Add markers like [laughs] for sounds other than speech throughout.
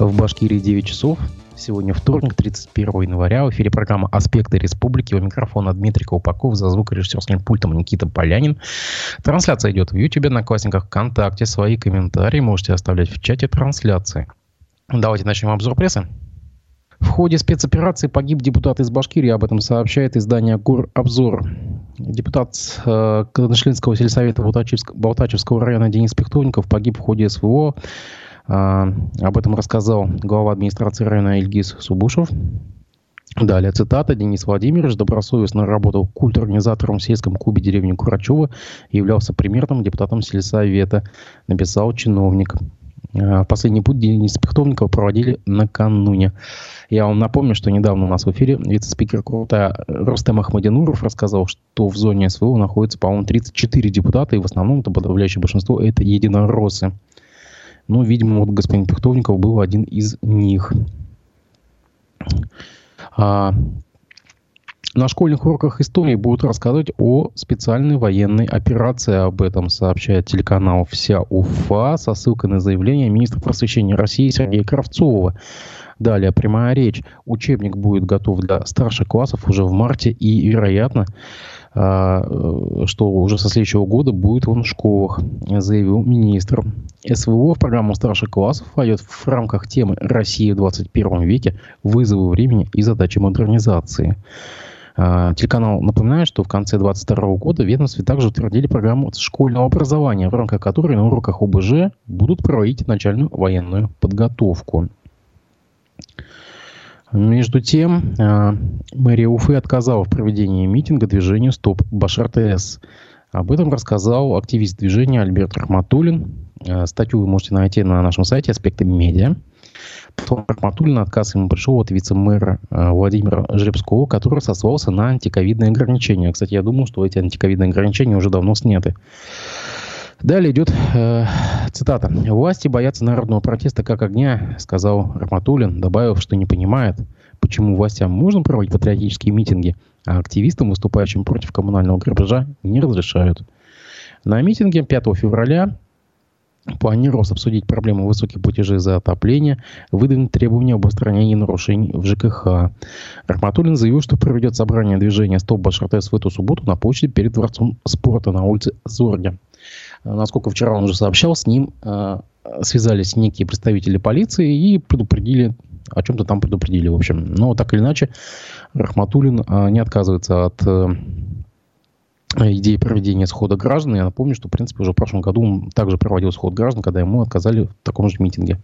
В Башкирии 9 часов. Сегодня вторник, 31 января. В эфире программа «Аспекты республики». У микрофона Дмитрий Колпаков, за звукорежиссерским пультом Никита Полянин. Трансляция идет в YouTube, Одноклассниках, ВКонтакте. Свои комментарии можете оставлять в чате трансляции. Давайте начнем обзор прессы. В ходе спецоперации погиб депутат из Башкирии. Об этом сообщает издание «Гор-обзор». Депутат э, Кадышлинского сельсовета Балтачевского района Денис Пихтовников погиб в ходе СВО. Э, об этом рассказал глава администрации района Ильгиз Субушев. Далее цитата. Денис Владимирович добросовестно работал культ-организатором в сельском клубе деревни Курачева являлся примерным депутатом сельсовета, написал чиновник. Э, последний путь Дениса Пихтовникова проводили накануне. Я вам напомню, что недавно у нас в эфире вице-спикер Крута Рустем Ахмадинуров рассказал, что в зоне СВО находится, по-моему, 34 депутата, и в основном это подавляющее большинство это единороссы. Ну, видимо, вот господин Пихтовников был один из них. А, на школьных уроках истории будут рассказывать о специальной военной операции. Об этом сообщает телеканал «Вся Уфа» со ссылкой на заявление министра просвещения России Сергея Кравцова. Далее прямая речь. Учебник будет готов для старших классов уже в марте и, вероятно, что уже со следующего года будет он в школах, заявил министр. СВО в программу старших классов войдет в рамках темы «Россия в 21 веке. Вызовы времени и задачи модернизации». А, телеканал напоминает, что в конце 2022 года в ведомстве также утвердили программу школьного образования, в рамках которой на уроках ОБЖ будут проводить начальную военную подготовку. Между тем, а, мэрия Уфы отказала в проведении митинга движению «Стоп Башар ТС». Об этом рассказал активист движения Альберт Рахматуллин. А, статью вы можете найти на нашем сайте «Аспекты медиа». Потом Рахматуллин отказ ему пришел от вице-мэра э, Владимира Жеребского, который сослался на антиковидные ограничения. Кстати, я думал, что эти антиковидные ограничения уже давно сняты. Далее идет э, цитата. «Власти боятся народного протеста как огня», сказал Рахматуллин, добавив, что не понимает, почему властям можно проводить патриотические митинги, а активистам, выступающим против коммунального грабежа, не разрешают. На митинге 5 февраля Планировалось обсудить проблему высоких платежей за отопление, выдвинуть требования об устранении нарушений в ЖКХ. Рахматуллин заявил, что проведет собрание движения «Стоп Башартес» в эту субботу на площади перед Дворцом спорта на улице Зорге. Насколько вчера он уже сообщал, с ним э, связались некие представители полиции и предупредили о чем-то там предупредили, в общем. Но так или иначе, Рахматуллин э, не отказывается от э, идеи проведения схода граждан. Я напомню, что, в принципе, уже в прошлом году он также проводил сход граждан, когда ему отказали в таком же митинге.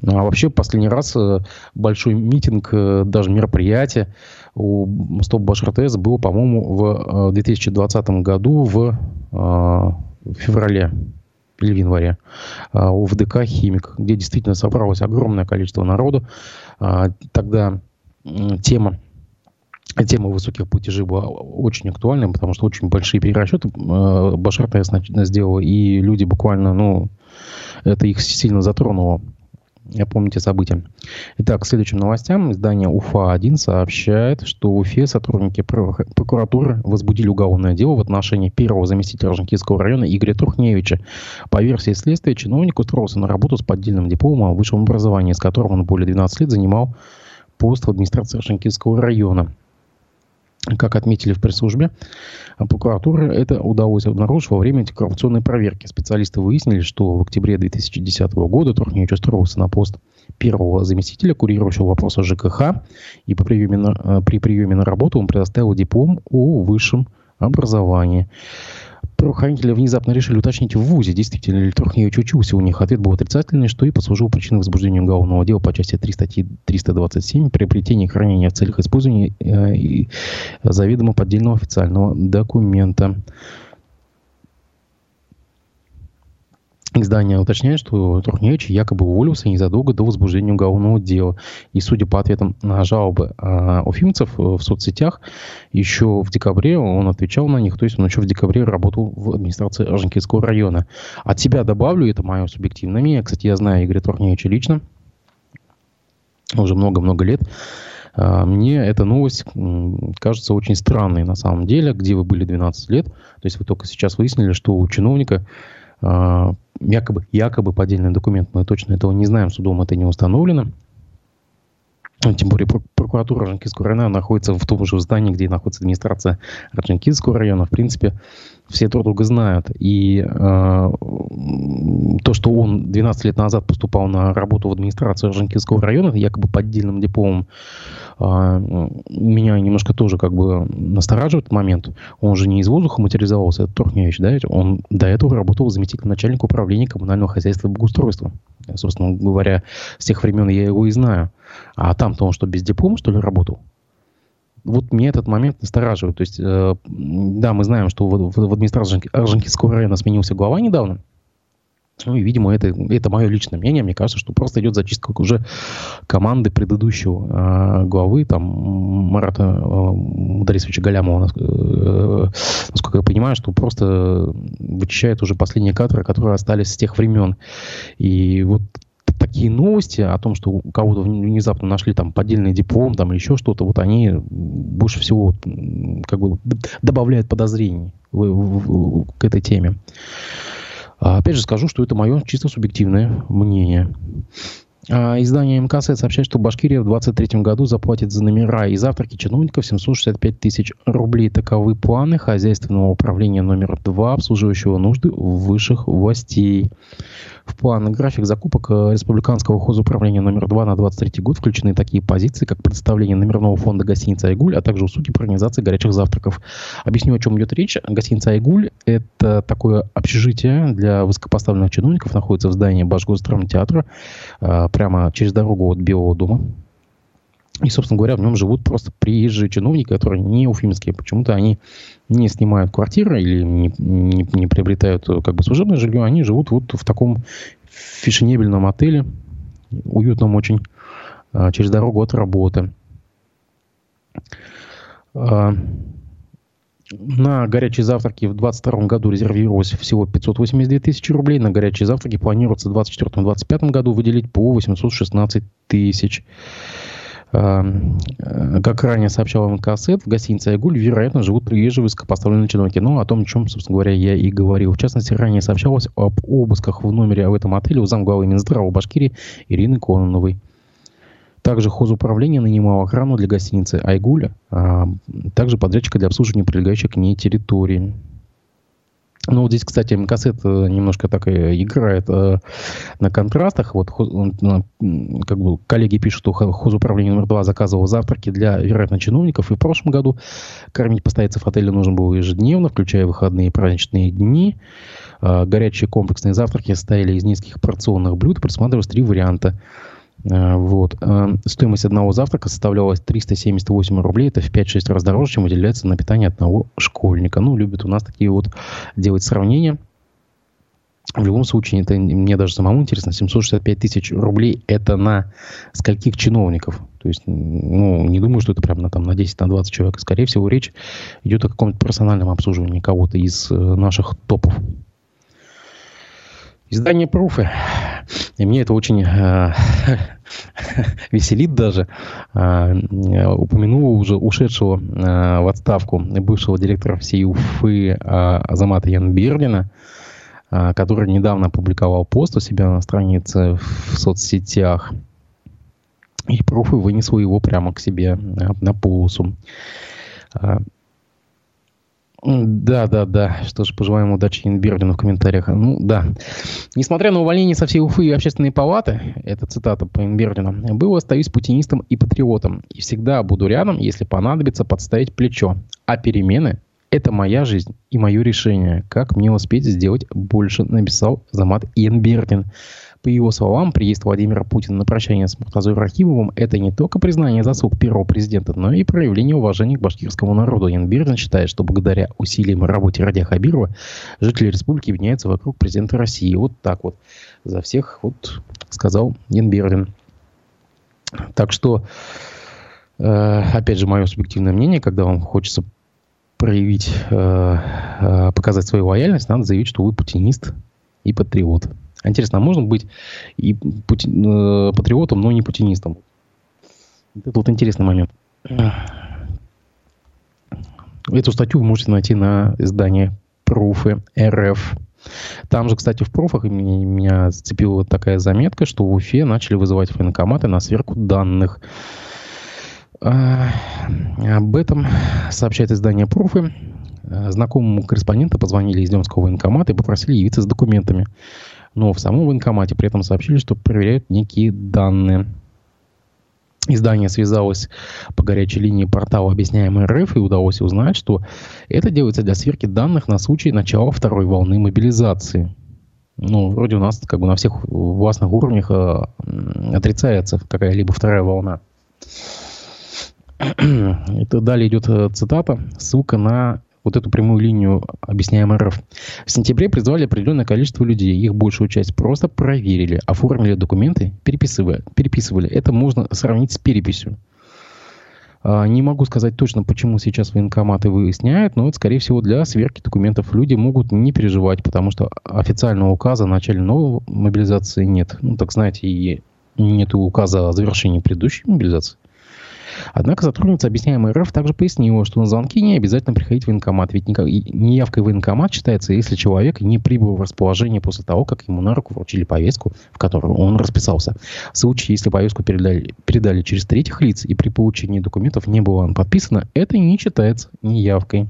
Ну, а вообще, последний раз э, большой митинг, э, даже мероприятие у Стоп Баш РТС было, по-моему, в 2020 э, году в феврале или в январе у ВДК «Химик», где действительно собралось огромное количество народу. Тогда тема тема высоких платежей была очень актуальной, потому что очень большие перерасчеты э, Башар ТС сделал, и люди буквально, ну, это их сильно затронуло. Я помните события. Итак, к следующим новостям. Издание УФА-1 сообщает, что в Уфе сотрудники прокуратуры возбудили уголовное дело в отношении первого заместителя Роженкинского района Игоря Трухневича. По версии следствия, чиновник устроился на работу с поддельным дипломом о высшем образовании, с которым он более 12 лет занимал пост в администрации Роженкинского района. Как отметили в пресс-службе прокуратуры, это удалось обнаружить во время антикоррупционной проверки. Специалисты выяснили, что в октябре 2010 года Турневич устроился на пост первого заместителя, курирующего вопросы ЖКХ, и при приеме на, э, при приеме на работу он предоставил диплом о высшем образовании правоохранители внезапно решили уточнить в ВУЗе, действительно ли Трухневич учился у них. Ответ был отрицательный, что и послужило причиной возбуждения уголовного дела по части 3 статьи 327 приобретение и хранение в целях использования э, заведомо поддельного официального документа. Издание уточняет, что Трухневич якобы уволился незадолго до возбуждения уголовного дела. И судя по ответам на жалобы а, уфимцев в соцсетях, еще в декабре он отвечал на них, то есть он еще в декабре работал в администрации Орджоникидского района. От себя добавлю, это мое субъективное мнение. Кстати, я знаю Игоря Трухневича лично, уже много-много лет. А, мне эта новость кажется очень странной на самом деле, где вы были 12 лет. То есть вы только сейчас выяснили, что у чиновника э, якобы, якобы поддельный документ. Мы точно этого не знаем, судом это не установлено. Тем более прокуратура Орджоникидского района находится в том же здании, где находится администрация Орджоникидского района. В принципе, все друг друга знают. И э, то, что он 12 лет назад поступал на работу в администрацию Орджоникидского района, якобы поддельным дипломом, меня немножко тоже как бы настораживает момент. Он же не из воздуха материализовался, это Туркневич, да? Он до этого работал заместителем начальника управления коммунального хозяйства и благоустройства. Собственно говоря, с тех времен я его и знаю. А там-то он что, без диплома, что ли, работал? Вот мне этот момент настораживает. То есть, э, да, мы знаем, что в, в, в администрации Орджоникидского района сменился глава недавно. Ну и, видимо, это, это мое личное мнение. Мне кажется, что просто идет зачистка уже команды предыдущего э, главы, там, Марата э, Мударисовича Галямова, э, насколько я понимаю, что просто вычищает уже последние кадры, которые остались с тех времен. И вот такие новости о том, что у кого-то внезапно нашли там поддельный диплом там или еще что-то, вот они больше всего как бы добавляют подозрений в, в, в, к этой теме. А опять же скажу, что это мое чисто субъективное мнение. А, издание МКС сообщает, что Башкирия в 2023 году заплатит за номера и завтраки чиновников 765 тысяч рублей. Таковы планы хозяйственного управления номер 2, обслуживающего нужды высших властей. В план график закупок э, Республиканского хозуправления номер 2 на 23 год включены такие позиции, как предоставление номерного фонда гостиницы «Айгуль», а также услуги по организации горячих завтраков. Объясню, о чем идет речь. Гостиница «Айгуль» — это такое общежитие для высокопоставленных чиновников, находится в здании Башгосдрамтеатра, э, прямо через дорогу от Белого дома. И, собственно говоря, в нем живут просто приезжие чиновники, которые не уфимские. Почему-то они не снимают квартиры или не, не, не приобретают э, как бы служебное жилье. Они живут вот в таком фешенебельном отеле, уютном очень, э, через дорогу от работы. На горячие завтраки в 2022 году резервировалось всего 582 тысячи рублей. На горячие завтраки планируется в 2024-2025 году выделить по 816 тысяч Эм, э, как ранее сообщал МКСЭД, в гостинице «Айгуль» вероятно живут приезжие высокопоставленные чиновники. Ну, о том, о чем, собственно говоря, я и говорил. В частности, ранее сообщалось об обысках в номере в этом отеле у замглавы Минздрава Башкирии Ирины Кононовой. Также хозуправление нанимало охрану для гостиницы «Айгуля», а также подрядчика для обслуживания прилегающей к ней территории. Ну, вот здесь, кстати, МКСЭТ немножко так и играет э, на контрастах. Вот как бы коллеги пишут, что хозуправление номер два заказывало завтраки для, вероятно, чиновников. И в прошлом году кормить постояльцев отеля нужно было ежедневно, включая выходные и праздничные дни. Э, горячие комплексные завтраки состояли из низких порционных блюд. Предусматривалось три варианта – Э, вот. Э, стоимость одного завтрака составляла 378 рублей. Это в 5-6 раз дороже, чем выделяется на питание одного школьника. Ну, любят у нас такие вот делать сравнения. В любом случае, это мне даже самому интересно, 765 тысяч рублей это на скольких чиновников? То есть, ну, не думаю, что это прям на, там, на 10, на 20 человек. Скорее всего, речь идет о каком-то персональном обслуживании кого-то из э, наших топов. Издание Пруфы. И мне это очень э, [laughs] веселит даже. Э, упомянул уже ушедшего э, в отставку бывшего директора всей Уфы э, Азамата Янбердина, э, который недавно опубликовал пост у себя на странице в соцсетях. И Пруфы вынесла его прямо к себе на, на полосу. Да, да, да. Что ж, пожелаем удачи Инбергену в комментариях. Ну, да. Несмотря на увольнение со всей Уфы и общественной палаты, это цитата по Инбергену, был остаюсь путинистом и патриотом. И всегда буду рядом, если понадобится подставить плечо. А перемены – это моя жизнь и мое решение. Как мне успеть сделать больше, написал Замат Инберген. По его словам, приезд Владимира Путина на прощание с Муртазой Рахимовым – это не только признание заслуг первого президента, но и проявление уважения к башкирскому народу. Янбердин считает, что благодаря усилиям и работе Радия Хабирова жители республики объединяются вокруг президента России. Вот так вот. За всех вот сказал Янбердин. Так что, э, опять же, мое субъективное мнение, когда вам хочется проявить, э, э, показать свою лояльность, надо заявить, что вы путинист и патриот. Интересно, а можно быть и пути, э, патриотом, но не путинистом? Это вот интересный момент. Эту статью вы можете найти на издании Пруфы РФ. Там же, кстати, в профах меня зацепила такая заметка, что в Уфе начали вызывать военкоматы на сверку данных. А, об этом сообщает издание «Профы». Знакомому корреспонденту позвонили из Демского военкомата и попросили явиться с документами. Но в самом военкомате при этом сообщили, что проверяют некие данные. Издание связалось по горячей линии портала «Объясняемый РФ» и удалось узнать, что это делается для сверки данных на случай начала второй волны мобилизации. Ну, вроде у нас как бы на всех властных уровнях э, отрицается какая-либо вторая волна. [clears throat] Это далее идет э, цитата, ссылка на вот эту прямую линию объясняем РФ. В сентябре призвали определенное количество людей. Их большую часть просто проверили, оформили документы, переписывали. переписывали. Это можно сравнить с переписью. А, не могу сказать точно, почему сейчас военкоматы выясняют, но это, скорее всего, для сверки документов люди могут не переживать, потому что официального указа о начале новой мобилизации нет. Ну, так знаете, и нет указа о завершении предыдущей мобилизации. Однако сотрудница объясняемой РФ также пояснила, что на звонки не обязательно приходить в военкомат, ведь неявкой в военкомат считается, если человек не прибыл в расположение после того, как ему на руку вручили повестку, в которую он расписался. В случае, если повестку передали, передали через третьих лиц и при получении документов не было подписано, это не считается неявкой.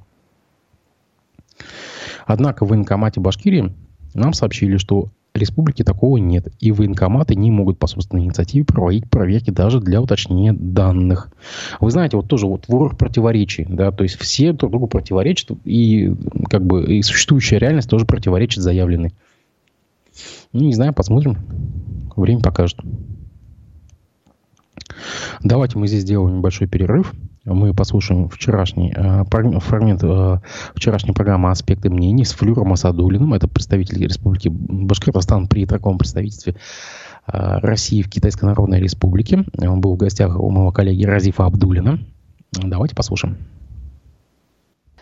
Однако в военкомате Башкирии нам сообщили, что республики такого нет, и военкоматы не могут по собственной инициативе проводить проверки даже для уточнения данных. Вы знаете, вот тоже вот ворох противоречий, да, то есть все друг другу противоречат, и как бы и существующая реальность тоже противоречит заявленной. Ну, не знаю, посмотрим. Время покажет. Давайте мы здесь сделаем небольшой перерыв мы послушаем вчерашний э, фрагмент э, вчерашней программы «Аспекты мнений» с Флюром Асадулиным. Это представитель Республики Башкортостан при таком представительстве э, России в Китайской Народной Республике. Он был в гостях у моего коллеги Разифа Абдулина. Давайте послушаем.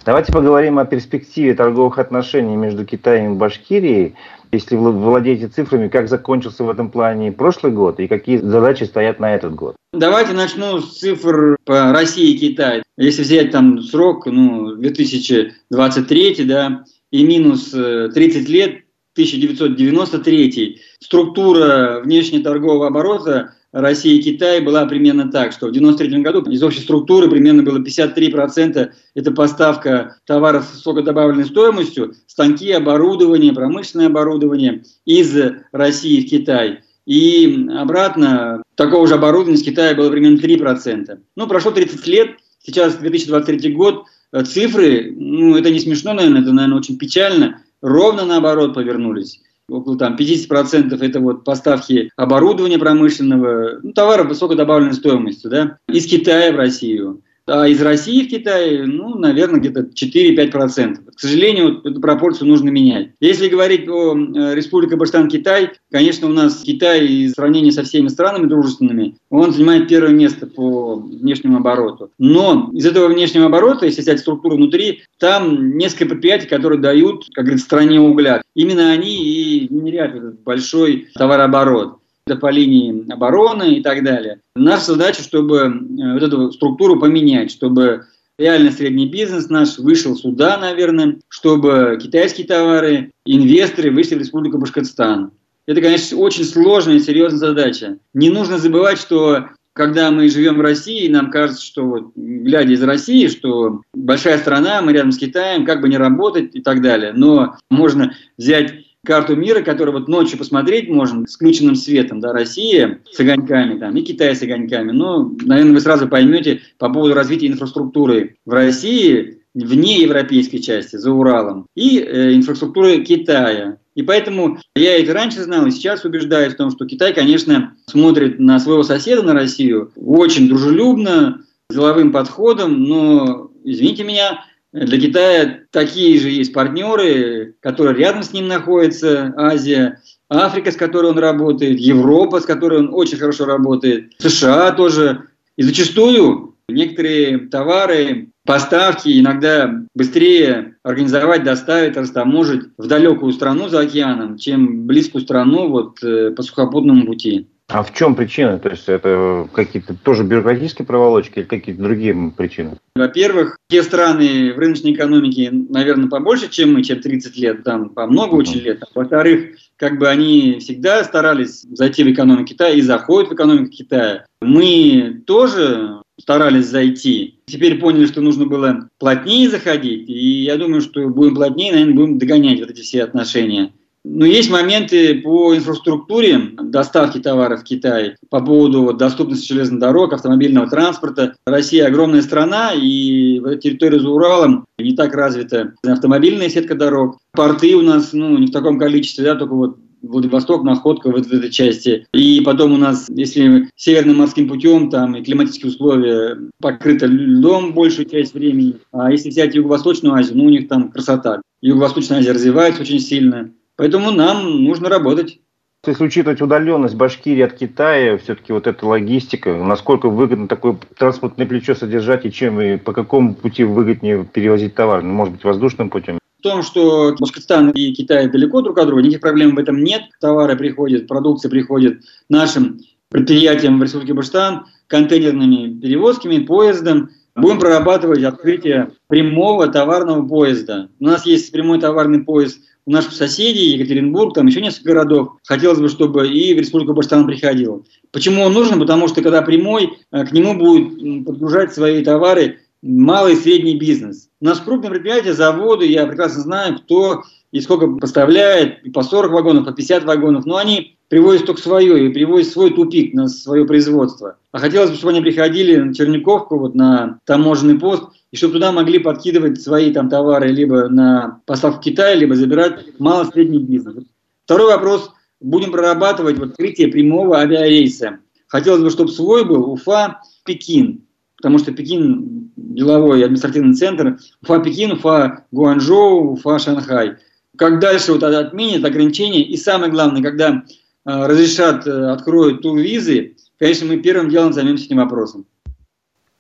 Давайте поговорим о перспективе торговых отношений между Китаем и Башкирией. Если вы владеете цифрами, как закончился в этом плане прошлый год и какие задачи стоят на этот год? Давайте начну с цифр по России и Китаю. Если взять там срок, ну, 2023, да, и минус 30 э, лет, 1993, структура внешнеторгового оборота России и Китая была примерно так, что в 1993 году из общей структуры примерно было 53% это поставка товаров с высокодобавленной стоимостью, станки, оборудование, промышленное оборудование из России в Китай. И обратно такого же оборудования с Китая было примерно 3%. Ну, прошло 30 лет, сейчас 2023 год, цифры, ну, это не смешно, наверное, это, наверное, очень печально, ровно наоборот повернулись около там 50% это вот поставки оборудования промышленного, ну, товаров высокой добавленной стоимостью, да, из Китая в Россию. А из России в Китай, ну, наверное, где-то 4-5%. К сожалению, эту пропорцию нужно менять. Если говорить о э, Республике Баштан-Китай, конечно, у нас Китай в сравнении со всеми странами дружественными, он занимает первое место по внешнему обороту. Но из этого внешнего оборота, если взять структуру внутри, там несколько предприятий, которые дают, как говорится, стране угля. Именно они и генерят этот большой товарооборот по линии обороны и так далее. Наша задача, чтобы э, вот эту структуру поменять, чтобы реально средний бизнес наш вышел сюда, наверное, чтобы китайские товары, инвесторы вышли в Республику Башкортостан. Это, конечно, очень сложная и серьезная задача. Не нужно забывать, что когда мы живем в России, нам кажется, что вот, глядя из России, что большая страна, мы рядом с Китаем, как бы не работать и так далее. Но можно взять карту мира, которую вот ночью посмотреть можно с включенным светом, да, Россия с огоньками там и Китай с огоньками. Ну, наверное, вы сразу поймете по поводу развития инфраструктуры в России, вне европейской части, за Уралом, и э, инфраструктуры Китая. И поэтому я это раньше знал, и сейчас убеждаюсь в том, что Китай, конечно, смотрит на своего соседа, на Россию, очень дружелюбно, деловым подходом, но, извините меня, для Китая такие же есть партнеры, которые рядом с ним находятся, Азия, Африка, с которой он работает, Европа, с которой он очень хорошо работает, США тоже. И зачастую некоторые товары, поставки иногда быстрее организовать, доставить, растаможить в далекую страну за океаном, чем близкую страну вот, э, по сухопутному пути. А в чем причина? То есть это какие-то тоже бюрократические проволочки или какие-то другие причины? Во-первых, те страны в рыночной экономике, наверное, побольше, чем мы, чем 30 лет, там по много очень лет. Во-вторых, как бы они всегда старались зайти в экономику Китая и заходят в экономику Китая. Мы тоже старались зайти. Теперь поняли, что нужно было плотнее заходить, и я думаю, что будем плотнее, наверное, будем догонять вот эти все отношения. Но есть моменты по инфраструктуре доставки товаров в Китай, по поводу доступности железных дорог, автомобильного транспорта. Россия огромная страна, и в территории за Уралом не так развита автомобильная сетка дорог. Порты у нас ну, не в таком количестве, да, только вот Владивосток, находка вот в этой части. И потом у нас, если северным морским путем, там и климатические условия покрыты льдом большую часть времени. А если взять Юго-Восточную Азию, ну у них там красота. Юго-Восточная Азия развивается очень сильно. Поэтому нам нужно работать. Если учитывать удаленность Башкирии от Китая, все-таки вот эта логистика, насколько выгодно такое транспортное плечо содержать и чем и по какому пути выгоднее перевозить товар? Ну, может быть, воздушным путем? В том, что Башкортостан и Китай далеко друг от друга, никаких проблем в этом нет. Товары приходят, продукция приходит нашим предприятиям в Республике Башкортостан контейнерными перевозками, поездом. Будем прорабатывать открытие прямого товарного поезда. У нас есть прямой товарный поезд наших соседей, Екатеринбург, там еще несколько городов. Хотелось бы, чтобы и в Республику Башкортостан приходил. Почему он нужен? Потому что когда прямой, э, к нему будет подгружать свои товары малый и средний бизнес. У нас крупные предприятия, заводы, я прекрасно знаю, кто и сколько поставляет, и по 40 вагонов, по 50 вагонов, но они привозят только свое и привозят свой тупик на свое производство. А хотелось бы, чтобы они приходили на Черниковку, вот на таможенный пост, и чтобы туда могли подкидывать свои там товары либо на поставку в Китай, либо забирать мало-средний бизнес. Второй вопрос. Будем прорабатывать вот открытие прямого авиарейса. Хотелось бы, чтобы свой был Уфа, Пекин, потому что Пекин деловой административный центр, Уфа, Пекин, Уфа, Гуанчжоу, Уфа, Шанхай. Как дальше вот отменят ограничения и самое главное, когда разрешат, э, откроют турвизы, конечно, мы первым делом займемся этим вопросом.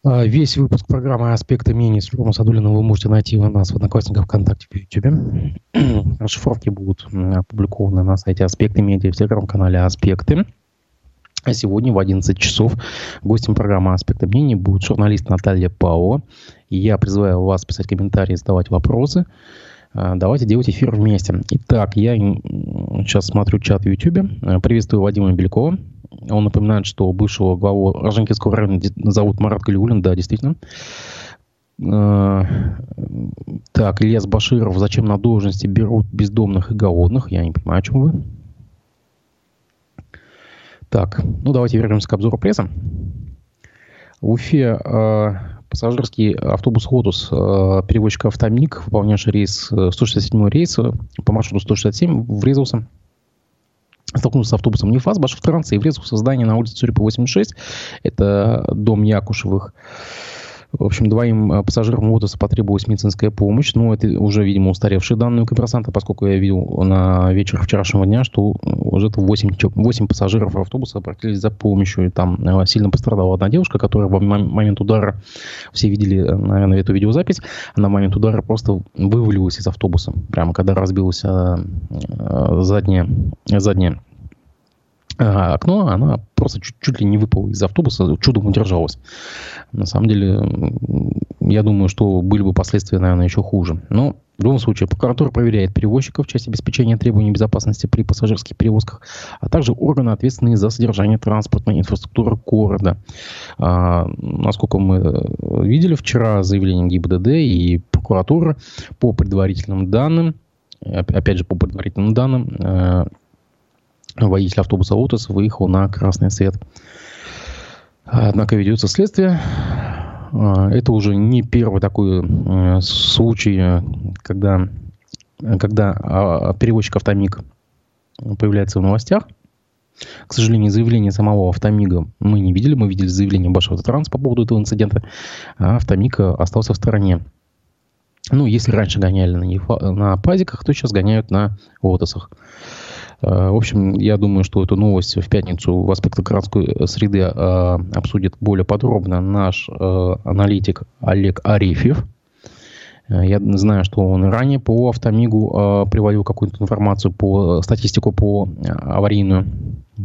А, весь выпуск программы «Аспекты мнений» с Ромом Садулиным вы можете найти у нас в Одноклассниках, ВКонтакте, в Ютубе. [clears throat] Расшифровки будут опубликованы на сайте «Аспекты медиа» в телеграм-канале «Аспекты». А сегодня в 11 часов гостем программы «Аспекты мнений» будет журналист Наталья. И я призываю вас писать комментарии, задавать вопросы. А, давайте делать эфир вместе. Итак, я сейчас смотрю чат в Ютубе. Приветствую Вадима Белякова. Он напоминает, что бывшего главу Роженкинского района зовут Марат Галиулин. Да, действительно. А, так, Ильяс Баширов. Зачем на должности берут бездомных и голодных? Я не понимаю, о чем вы. Так, ну давайте вернемся к обзору прессы. В Уфе э, пассажирский автобус «Лотус» э, перевозчика «Автомик», выполнявший рейс 167 рейса по маршруту 167, врезался столкнулся с автобусом НИФАС, Башавтранса и врезался в здание на улице Цюрипа 86. Это дом Якушевых. В общем, двоим э, пассажирам ЛОТОСа потребовалась медицинская помощь. Ну, это уже, видимо, устаревшие данные у коммерсанта, поскольку я видел на вечер вчерашнего дня, что уже 8, 8 пассажиров автобуса обратились за помощью. И там э, сильно пострадала одна девушка, которая в момент удара, все видели, э, наверное, эту видеозапись, она в момент удара просто вывалилась из автобуса. Прямо когда разбилась задняя, задняя окно, она просто чуть, чуть ли не выпала из автобуса, чудом удержалась. На самом деле, я думаю, что были бы последствия, наверное, еще хуже. Но в любом случае, прокуратура проверяет перевозчиков в части обеспечения требований безопасности при пассажирских перевозках, а также органы, ответственные за содержание транспортной инфраструктуры города. А, насколько мы э, видели вчера заявление ГИБДД и прокуратуры по предварительным данным, опять же, по предварительным данным, э, водитель автобуса «Лотос» выехал на красный свет. Однако ведется следствие. А, это уже не первый такой э, случай, когда, когда а, перевозчик «Автомиг» появляется в новостях. К сожалению, заявление самого «Автомига» мы не видели. Мы видели заявление Башавтотранс по поводу этого инцидента. А «Автомиг» остался в стороне. Ну, если раньше гоняли на, на пазиках, то сейчас гоняют на лотосах. Э, в общем, я думаю, что эту новость в пятницу в аспектах городской среды э, обсудит более подробно наш э, аналитик Олег Арефьев. Я знаю, что он ранее по автомигу приводил какую-то информацию по статистику по аварийную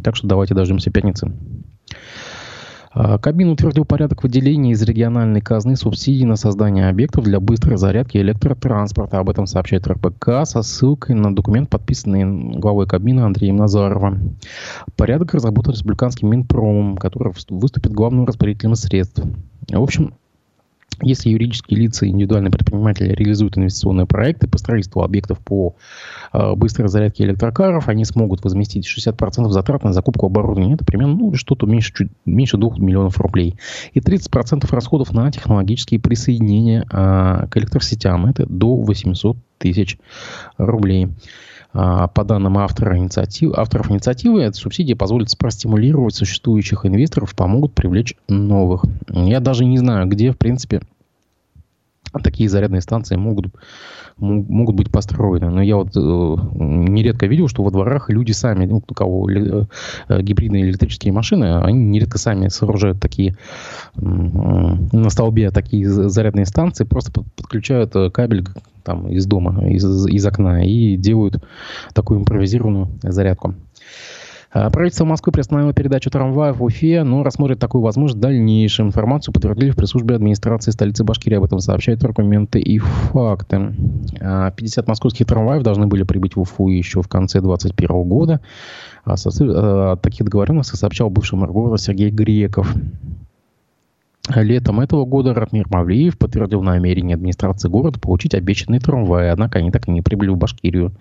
Так что давайте дождемся пятницы. А, Кабмин утвердил порядок выделения из региональной казны субсидий на создание объектов для быстрой зарядки электротранспорта. Об этом сообщает РБК со ссылкой на документ, подписанный главой Кабмина Андреем Назаровым. Порядок разработан республиканским Минпромом, который выступит главным распорядителем средств. В общем, если юридические лица и индивидуальные предприниматели реализуют инвестиционные проекты по строительству объектов по э, быстрой зарядке электрокаров, они смогут возместить 60% затрат на закупку оборудования. Это примерно ну, что-то меньше, чуть, меньше 2 миллионов рублей. И 30% расходов на технологические присоединения э, к электросетям. Это до 800 тысяч рублей. А, по данным автора инициативы, авторов инициативы, эта субсидия позволит простимулировать существующих инвесторов, помогут привлечь новых. Я даже не знаю, где, в принципе, такие зарядные станции могут, могут быть построены. Но я вот э, нередко видел, что во дворах люди сами, ну, у кого э, гибридные электрические машины, они нередко сами сооружают такие э, на столбе такие зарядные станции, просто подключают э, кабель там из дома, из, из окна и делают такую импровизированную зарядку. А, правительство Москвы приостановило передачу трамваев в Уфе, но рассмотрит такую возможность в дальнейшем. Информацию подтвердили в пресс-службе администрации столицы Башкирии. Об этом сообщают документы и факты. 50 а, московских трамваев должны были прибыть в Уфу еще в конце 2021 года. О а, таких договоренностях сообщал бывший мэр города Сергей Греков. Летом этого года Ратмир Мавлиев подтвердил намерение администрации города получить обещанные трамваи, однако они так и не прибыли в Башкирию.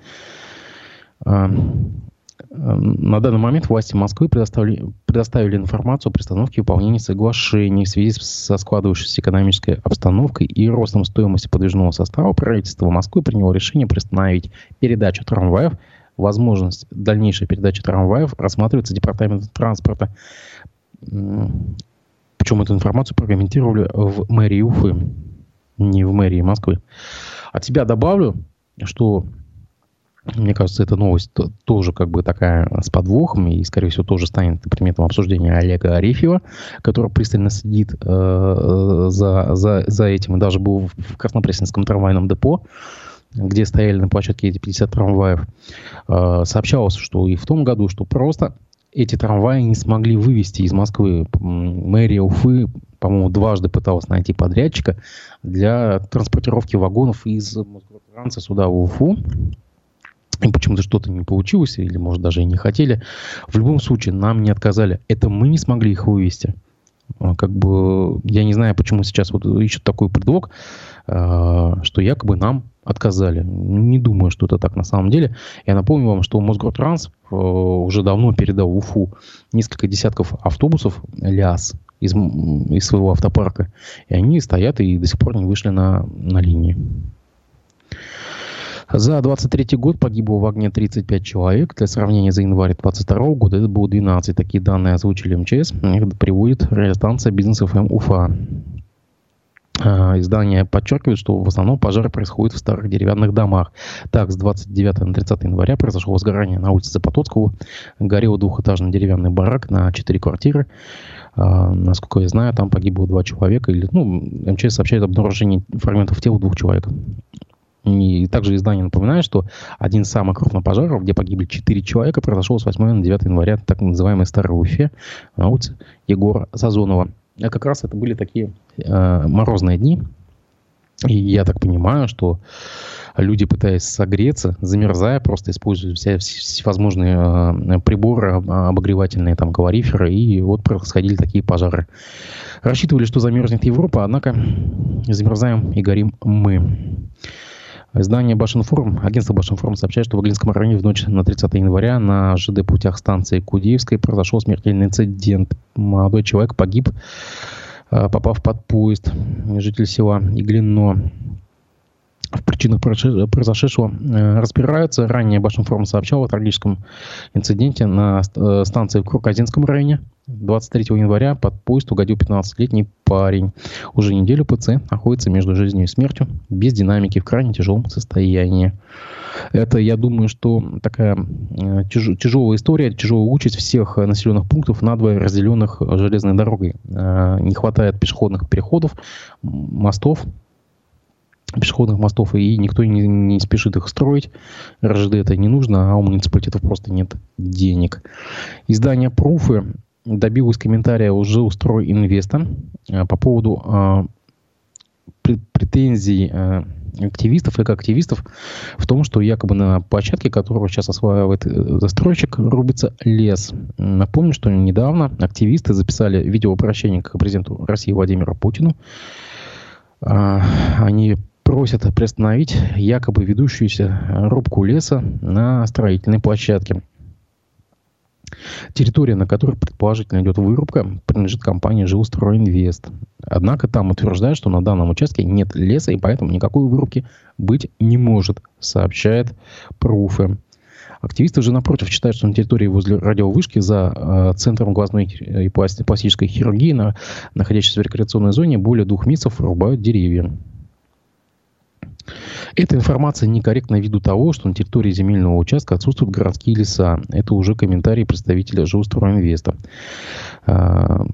На данный момент власти Москвы предоставили, предоставили информацию о пристановке и выполнении соглашений в связи со складывающейся экономической обстановкой и ростом стоимости подвижного состава. Правительство Москвы приняло решение приостановить передачу трамваев. Возможность дальнейшей передачи трамваев рассматривается Департаментом транспорта. Причем эту информацию прокомментировали в мэрии Уфы, не в мэрии Москвы. От тебя добавлю, что мне кажется, эта новость тоже как бы такая с подвохом и, скорее всего, тоже станет предметом обсуждения Олега Арефьева, который пристально следит э, за, за, за этим и даже был в Краснопресненском трамвайном депо, где стояли на площадке эти 50 трамваев. Э, сообщалось, что и в том году, что просто эти трамваи не смогли вывести из Москвы. Мэрия Уфы, по-моему, дважды пыталась найти подрядчика для транспортировки вагонов из Москвы сюда в Уфу и почему-то что-то не получилось, или, может, даже и не хотели. В любом случае, нам не отказали. Это мы не смогли их вывести. А, как бы, я не знаю, почему сейчас вот ищут такой предлог, а, что якобы нам отказали. Не думаю, что это так на самом деле. Я напомню вам, что Мосгортранс а, уже давно передал в Уфу несколько десятков автобусов ЛЯС из, из своего автопарка. И они стоят и до сих пор не вышли на, на линии. За 23 год погибло в огне 35 человек. Для сравнения, за январь 22 года это было 12. Такие данные озвучили МЧС. Их приводит радиостанция «Бизнес ФМ Уфа». А, издание подчеркивает, что в основном пожары происходят в старых деревянных домах. Так, с 29 на 30 января произошло возгорание на улице Запотоцкого. Горел двухэтажный деревянный барак на 4 квартиры. А, насколько я знаю, там погибло два человека. Или, ну, МЧС сообщает об обнаружении фрагментов тел двух человек. И также издание напоминает, что один из самых крупных пожаров, где погибли 4 человека, произошел с 8 на 9 января, так называемой Старой Уфе, на улице Егора Сазонова. А как раз это были такие э, морозные дни. И я так понимаю, что люди, пытаясь согреться, замерзая, просто используют все, всевозможные э, приборы обогревательные, там, калориферы, и вот происходили такие пожары. Рассчитывали, что замерзнет Европа, однако замерзаем и горим мы. Издание Башинформ, агентство Башинформ сообщает, что в Аглинском районе в ночь на 30 января на ЖД-путях станции Кудеевской произошел смертельный инцидент. Молодой человек погиб, э, попав под поезд. Житель села Иглино в причинах произошедшего э, разбираются. Ранее Башинформ сообщал о трагическом инциденте на э, станции в Курказинском районе. 23 января под поезд угодил 15-летний парень. Уже неделю пациент находится между жизнью и смертью, без динамики, в крайне тяжелом состоянии. Это, я думаю, что такая э, тяж, тяжелая история, тяжелая участь всех населенных пунктов, надвое разделенных железной дорогой. Не хватает пешеходных переходов, мостов, пешеходных мостов, и никто не, не спешит их строить. РЖД это не нужно, а у муниципалитетов просто нет денег. Издание «Пруфы» добилось комментария уже у «Стройинвеста» э, по поводу э, претензий э, активистов, экоактивистов в том, что якобы на площадке, которую сейчас осваивает э, застройщик, рубится лес. Напомню, что недавно активисты записали видеообращение к президенту России Владимиру Путину. А, они просят приостановить якобы ведущуюся рубку леса на строительной площадке. Территория, на которой предположительно идет вырубка, принадлежит компании «Жилстройинвест». Однако там утверждают, что на данном участке нет леса, и поэтому никакой вырубки быть не может, сообщает Пруфы. Активисты же, напротив, считают, что на территории возле радиовышки за э, центром глазной и пластической хирургии, на, находящейся в рекреационной зоне, более двух месяцев рубают деревья. Эта информация некорректна ввиду того, что на территории земельного участка отсутствуют городские леса. Это уже комментарий представителя Жилстройинвеста. А,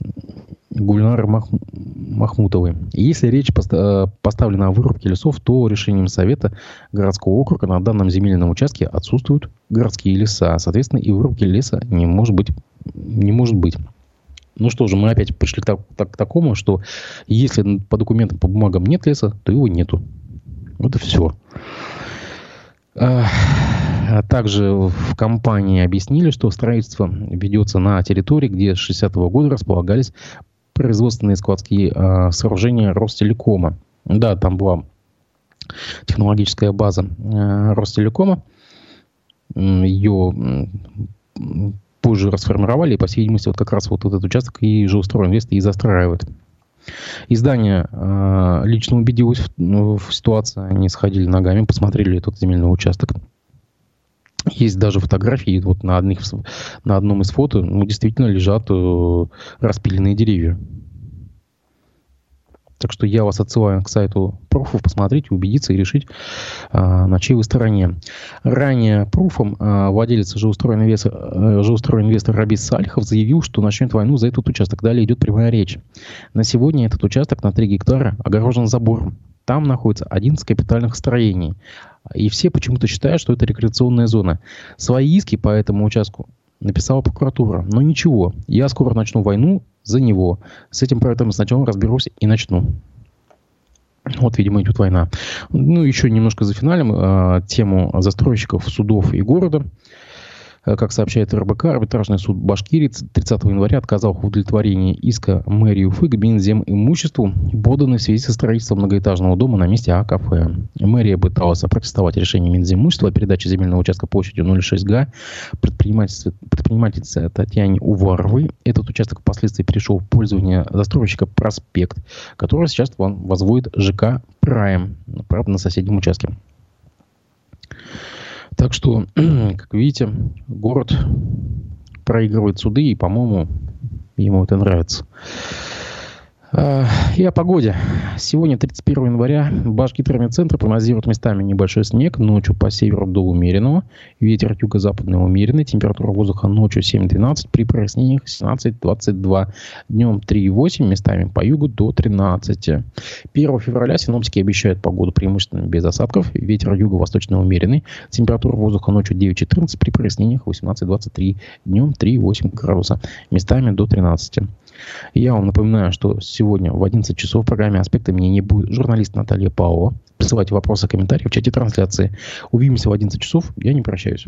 Гульнары Мах... Махмутовой. Если речь э, поставлена о вырубке лесов, то решением Совета городского округа на данном земельном участке отсутствуют городские леса. Соответственно, и вырубки леса не может быть. Не может быть. Ну что же, мы опять пришли к, так, к такому, что если по документам, по бумагам нет леса, то его нету. Вот и все. А также в компании объяснили, что строительство ведется на территории, где с 60-го года располагались производственные складские э, сооружения Ростелекома. Да, там была технологическая база Ростелекома. Ее позже расформировали, и, по всей видимости, вот как раз вот этот участок и инвест и застраивают. Издание э, лично убедилось в, ну, в ситуации. Они сходили ногами, посмотрели этот земельный участок. Есть даже фотографии, вот на, одних, на одном из фото ну, действительно лежат э, распиленные деревья. Так что я вас отсылаю к сайту пруфов, посмотреть, убедиться и решить, а, на чьей вы стороне. Ранее пруфом а, владелец жилстройинвестор, э, жилстройинвестор Рабис Салихов заявил, что начнет войну за этот участок. Далее идет прямая речь. На сегодня этот участок на 3 гектара огорожен забором. Там находится 11 капитальных строений. И все почему-то считают, что это рекреационная зона. Свои иски по этому участку написала прокуратура. Но ничего, я скоро начну войну за него. С этим проектом сначала разберусь и начну. Вот, видимо, идет война. Ну, еще немножко за финалем э, тему застройщиков, судов и города. Как сообщает РБК, арбитражный суд Башкирии 30 января отказал в удовлетворении иска мэрии Уфы к Минзем имуществу, поданной в связи со строительством многоэтажного дома на месте АКФ. Мэрия пыталась опротестовать решение Минзимущества о передаче земельного участка площадью 0,6 га предпринимательнице, Татьяне Уваровой. Этот участок впоследствии перешел в пользование застройщика «Проспект», который сейчас возводит ЖК «Прайм», правда, на соседнем участке. Так что, [clears throat] как видите, город проигрывает суды, и, по-моему, ему это нравится. А, и о погоде. Сегодня, 31 января, Башгидромедцентр прогнозирует местами небольшой снег, ночью по северу до умеренного, ветер юго-западный умеренный, температура воздуха ночью 7-12, при прояснениях 17-22, днем 3,8, местами по югу до 13. 1 февраля синоптики обещают погоду преимущественно без осадков, ветер юго-восточный умеренный, температура воздуха ночью 9-14, при прояснениях 18-23, днем 3,8 градуса, местами до 13. Я вам напоминаю, что сегодня в 11 часов в программе «Аспекты мнений» будет журналист Наталья Павлова. Присылайте вопросы, комментарии в чате трансляции. Увидимся в 11 часов. Я не прощаюсь.